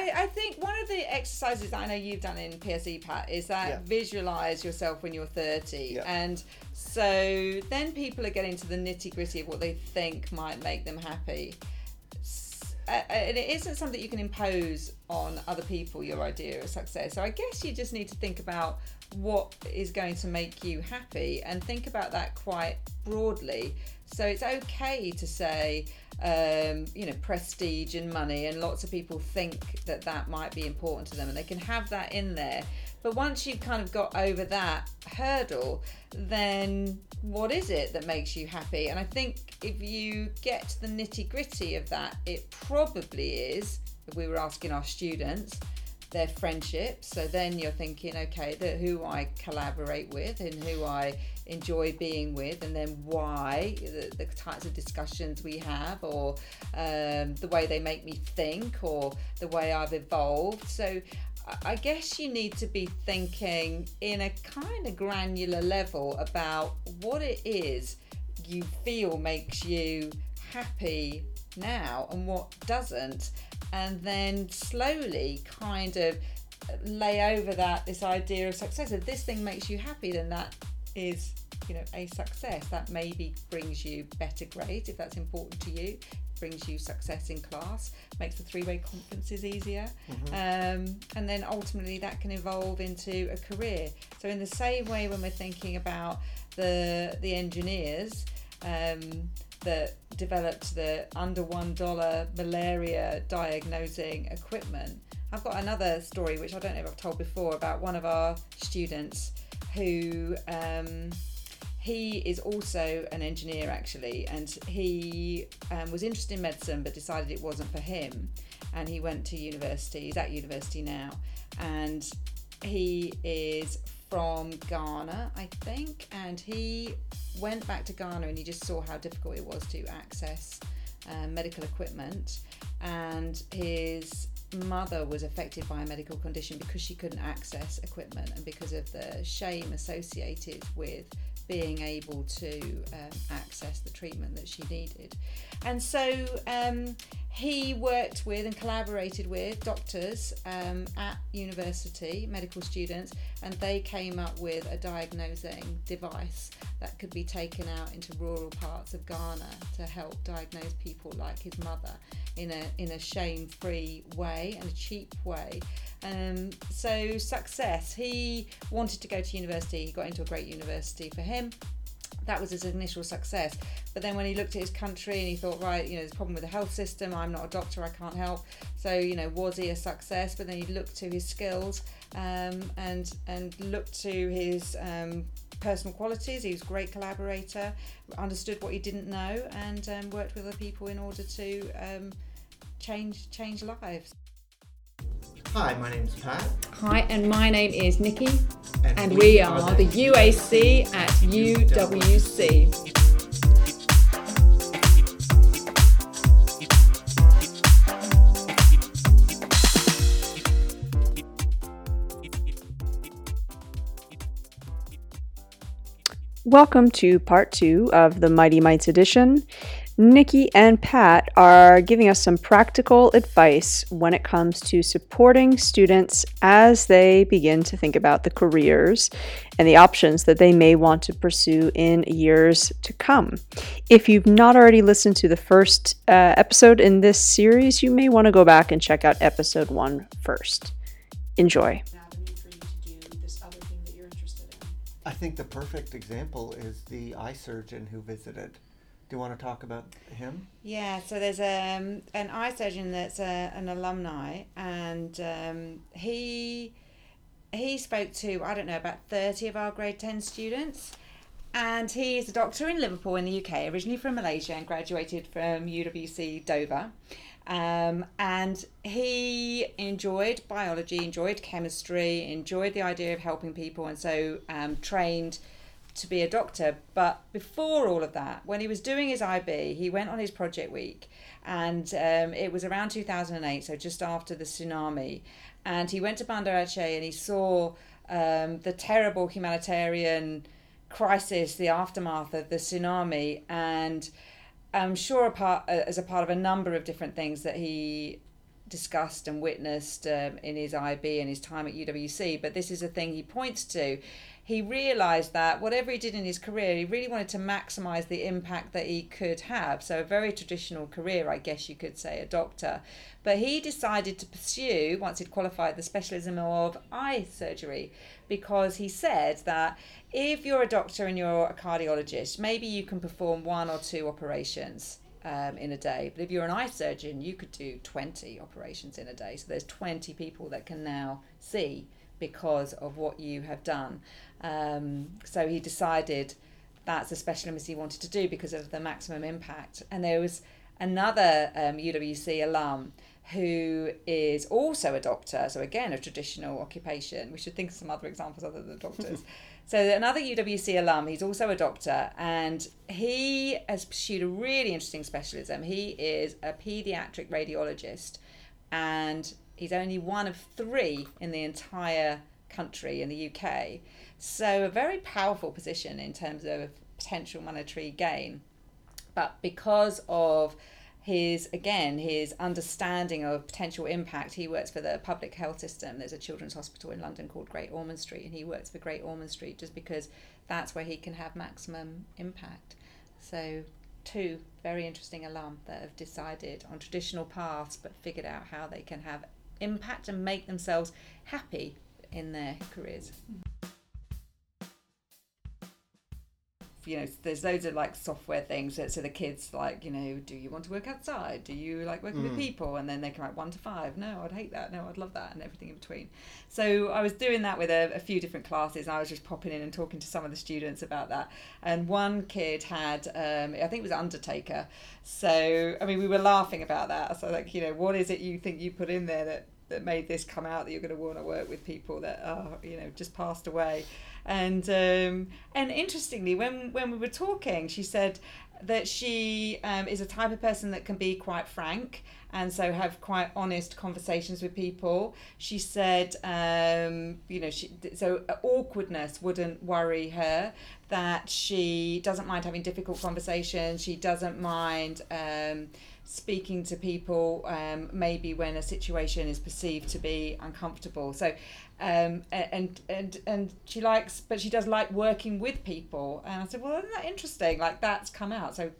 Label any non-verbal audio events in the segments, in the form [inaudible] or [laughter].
I, I think one of the exercises that I know you've done in PSE, Pat, is that Yeah. visualize yourself when you're 30. Yeah. And so then people are getting to the nitty gritty of what they think might make them happy. Uh, And it isn't something you can impose on other people, your idea of success. So I guess you just need to think about what is going to make you happy and think about that quite broadly. So it's okay to say, um, you know, prestige and money, and lots of people think that that might be important to them, and they can have that in there. But once you've kind of got over that hurdle, then what is it that makes you happy? And I think if you get the nitty gritty of that, it probably is, if we were asking our students, their friendships. So then you're thinking, okay, the, who I collaborate with and who I enjoy being with, and then why, the, the types of discussions we have, or um, the way they make me think, or the way I've evolved. So I- I guess you need to be thinking in a kind of granular level about what it is you feel makes you happy now and what doesn't, and then slowly kind of lay over that this idea of success. If this thing makes you happy, then that is you know a success. That maybe brings you better grades if that's important to you. Brings you success in class, makes the three-way conferences easier, um, and then ultimately that can evolve into a career. So in the same way, when we're thinking about the the engineers um, that developed the under one dollar malaria diagnosing equipment. I've got another story which I don't know if I've told before about one of our students who um, he is also an engineer actually, and he um, was interested in medicine but decided it wasn't for him. And he went to university. He's at university now, and he is from Ghana, I think, and he went back to Ghana and he just saw how difficult it was to access um, medical equipment, and his mother was affected by a medical condition because she couldn't access equipment and because of the shame associated with being able to um, access the treatment that she needed. And so um, he worked with and collaborated with doctors um, at university, medical students, and they came up with a diagnosing device that could be taken out into rural parts of Ghana to help diagnose people like his mother in a in a shame-free way and a cheap way. Um, so success. He wanted to go to university. He got into a great university for him. That was his initial success. But then when he looked at his country and he thought, right, you know, there's a problem with the health system. I'm not a doctor. I can't help. So you know, was he a success? But then he looked to his skills um, and and looked to his um, personal qualities. He was a great collaborator, understood what he didn't know, and um, worked with other people in order to um, change change lives. Hi, my name's Pat. Hi, and my name is Nikki, and we are the UAC at UWC. Welcome to part two of the Mighty Mights edition. Nikki and Pat are giving us some practical advice when it comes to supporting students as they begin to think about the careers and the options that they may want to pursue in years to come. If you've not already listened to the first uh, episode in this series, you may want to go back and check out episode one first. Enjoy. avenue for you to do this other thing that you're interested in. I think the perfect example is the eye surgeon who visited. Do you want to talk about him? Yeah, so there's um, an eye surgeon that's a, an alumni, and um, he he spoke to I don't know about thirty of our grade ten students, and he is a doctor in Liverpool in the UK, originally from Malaysia, and graduated from UWC Dover. Um, and he enjoyed biology, enjoyed chemistry, enjoyed the idea of helping people, and so um, trained to be a doctor. But before all of that, when he was doing his IB, he went on his project week, and um, it was around 2008, so just after the tsunami. And he went to Banda Aceh and he saw um, the terrible humanitarian crisis, the aftermath of the tsunami, and I'm sure a part, uh, as a part of a number of different things that he discussed and witnessed um, in his IB and his time at UWC, but this is a thing he points to. He realised that whatever he did in his career, he really wanted to maximise the impact that he could have. So, a very traditional career, I guess you could say, a doctor. But he decided to pursue, once he'd qualified, the specialism of eye surgery because he said that if you're a doctor and you're a cardiologist, maybe you can perform one or two operations um, in a day. But if you're an eye surgeon, you could do 20 operations in a day. So there's 20 people that can now see because of what you have done. Um, so he decided that's a specialism he wanted to do because of the maximum impact. And there was another um, UWC alum who is also a doctor, so again, a traditional occupation. We should think of some other examples other than doctors. [laughs] so, another UWC alum, he's also a doctor, and he has pursued a really interesting specialism. He is a pediatric radiologist, and he's only one of three in the entire country in the UK. So, a very powerful position in terms of potential monetary gain. But because of his again his understanding of potential impact he works for the public health system. There's a children's hospital in london called great ormond street and he works for great ormond street just because that's where he can have maximum impact. So two very interesting alum that have decided on traditional paths but figured out how they can have impact and make themselves happy in their careers you know there's loads of like software things that so the kids like you know do you want to work outside? Do you like working with Mm. people? And then they can write one to five. No i'd hate that. No i'd love that and everything in between. So i was doing that with a, a few different classes and i was just popping in and talking to some of the students about that. And one kid had um, i think it was undertaker. So i mean we were laughing about that. So like you know what is it you think you put in there that that made this come out that you're going to want to work with people that are you know just passed away. And um, and interestingly when when we were talking she said that she um, is a type of person that can be quite frank and so have quite honest conversations with people. She said um, you know she so awkwardness wouldn't worry her that she doesn't mind having difficult conversations. She doesn't mind um, speaking to people um, maybe when a situation is perceived to be uncomfortable. So um, and and and she likes but she does like working with people. And I said well isn't that interesting? Like that's come out. So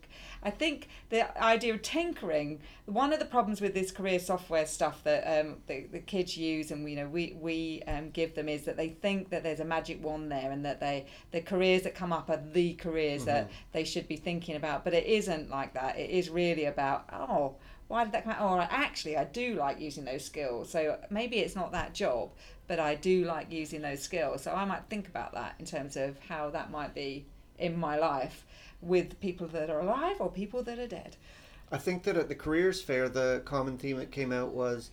I think the idea of tinkering one of the problems with this career software stuff that um, the, the kids use and you know we we um, give them is that they think that there's a magic wand there and that they the careers that come up are the careers that they should be thinking about but it isn't like that it is really about oh why did that come out? Oh, actually, I do like using those skills. So maybe it's not that job, but I do like using those skills. So I might think about that in terms of how that might be in my life with people that are alive or people that are dead. I think that at the careers fair, the common theme that came out was,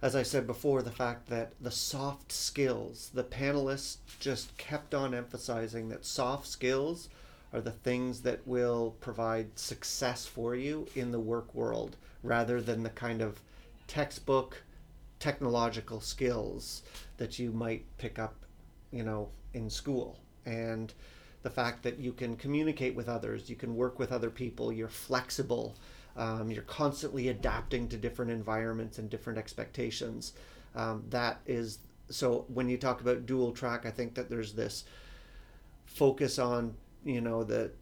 as I said before, the fact that the soft skills, the panelists just kept on emphasizing that soft skills are the things that will provide success for you in the work world rather than the kind of textbook technological skills that you might pick up, you know, in school. And the fact that you can communicate with others, you can work with other people, you're flexible, um, you're constantly adapting to different environments and different expectations. Um, that is so when you talk about dual track, I think that there's this focus on you know the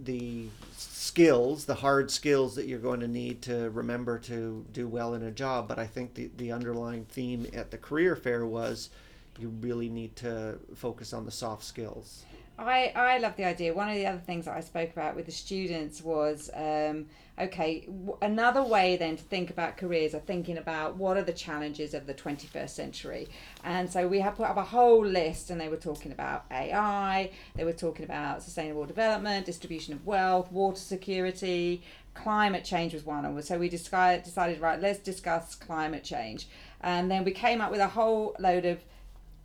the skills, the hard skills that you're going to need to remember to do well in a job. But I think the, the underlying theme at the career fair was you really need to focus on the soft skills. I, I love the idea. One of the other things that I spoke about with the students was um, okay, w- another way then to think about careers are thinking about what are the challenges of the 21st century. And so we have put up a whole list, and they were talking about AI, they were talking about sustainable development, distribution of wealth, water security, climate change was one. And so we decided, decided right, let's discuss climate change. And then we came up with a whole load of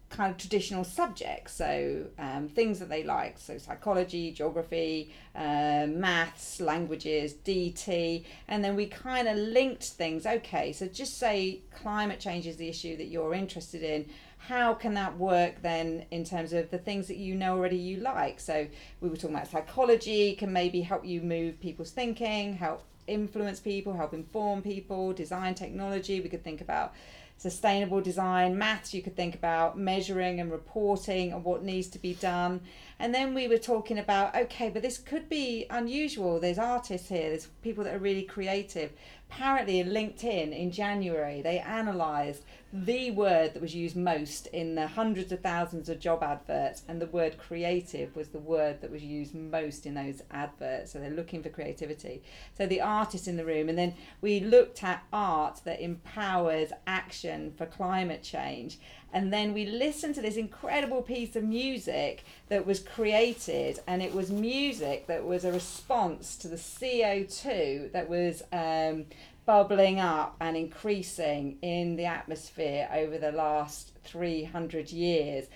kind of traditional subjects. So um, things that they like. So psychology geography um, maths languages dt and then we kind of linked things. Okay so just say climate change is the issue that you're interested in. How can that work then in terms of the things that you know already you like? So we were talking about psychology can maybe help you move people's thinking help influence people, help inform people, design technology. We could think about sustainable design, maths, you could think about measuring and reporting and what needs to be done. And then we were talking about okay, but this could be unusual. There's artists here, there's people that are really creative. Apparently, in LinkedIn in January, they analysed the word that was used most in the hundreds of thousands of job adverts, and the word creative was the word that was used most in those adverts. So they're looking for creativity. So the artist in the room, and then we looked at art that empowers action for climate change. And then we listened to this incredible piece of music that was created, and it was music that was a response to the CO2 that was um, bubbling up and increasing in the atmosphere over the last 300 years.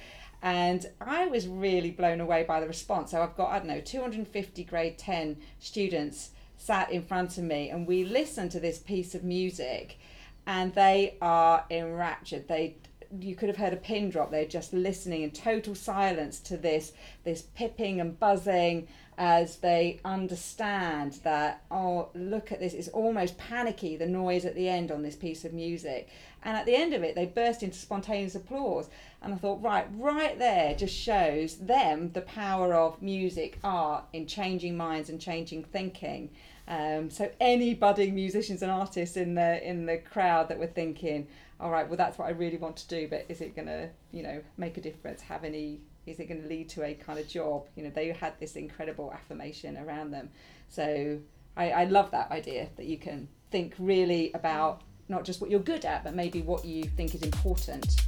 And I was really blown away by the response. So I've got, I don't know, 250 grade 10 students sat in front of me, and we listened to this piece of music, and they are enraptured. They you could have heard a pin drop. They're just listening in total silence to this this pipping and buzzing as they understand that oh look at this it's almost panicky the noise at the end on this piece of music. And at the end of it they burst into spontaneous applause. And i thought right right there just shows them the power of music art in changing minds and changing thinking. Um, so any budding musicians and artists in the in the crowd that were thinking all right well that's what i really want to do but is it going to you know make a difference have any is it going to lead to a kind of job? You know they had this incredible affirmation around them. So I, I love that idea that you can think really about not just what you're good at but maybe what you think is important.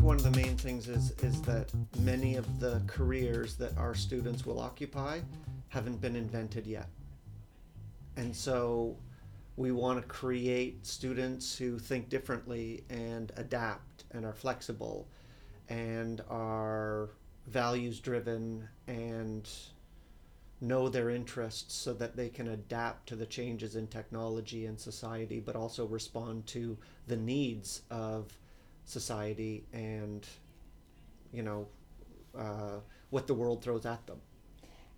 One of the main things is is that many of the careers that our students will occupy haven't been invented yet and so we want to create students who think differently and adapt and are flexible and are values driven and know their interests so that they can adapt to the changes in technology and society but also respond to the needs of society and you know uh, what the world throws at them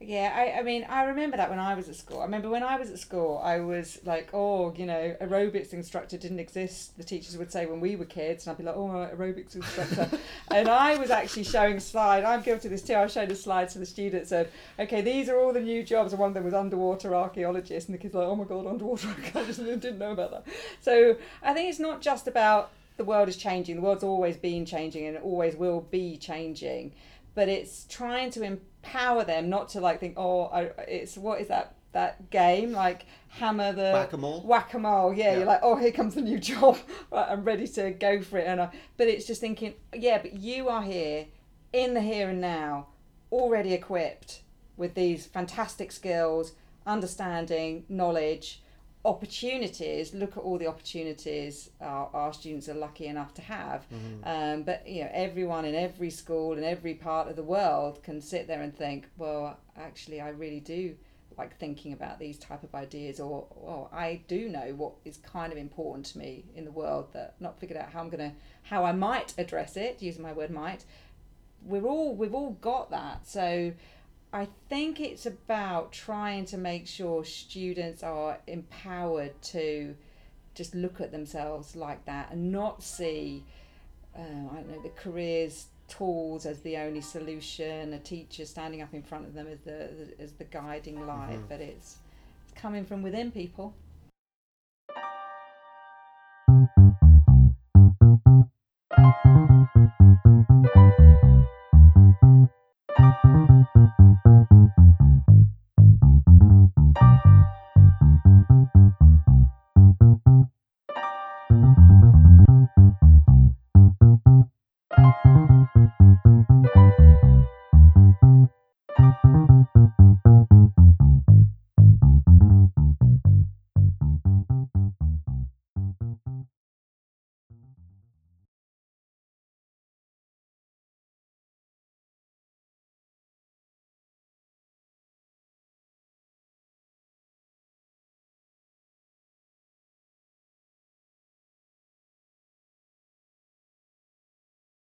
Yeah, I, I mean, I remember that when I was at school. I remember when I was at school, I was like, oh, you know, aerobics instructor didn't exist. The teachers would say when we were kids, and I'd be like, oh, my aerobics instructor. [laughs] and I was actually showing slides. I'm guilty of this too. I showed the slides to the students of, okay, these are all the new jobs. And one of them was underwater archaeologist, and the kids were like, oh my god, underwater archaeologist, [laughs] and they didn't know about that. So I think it's not just about the world is changing. The world's always been changing, and it always will be changing. But it's trying to empower them not to like think, oh, I, it's what is that that game like hammer the Whack-a-mole? whack-a-mole yeah, Yeah. you're like oh here comes the new [laughs] job right i'm ready to go for it and I, but it's just thinking yeah but you are here in the here and now already equipped with these fantastic skills understanding knowledge opportunities look at all the opportunities our, our students are lucky enough to have. Um, but you know everyone in every school in every part of the world can sit there and think well actually i really do like thinking about these type of ideas or well i do know what is kind of important to me in the world that not figured out how i'm gonna how i might address it using my word might. We're all we've all got that. So I think it's about trying to make sure students are empowered to just look at themselves like that and not see, uh, I don't know, the careers tools as the only solution, a teacher standing up in front of them as the as the guiding light, Mhm. but it's it's coming from within people.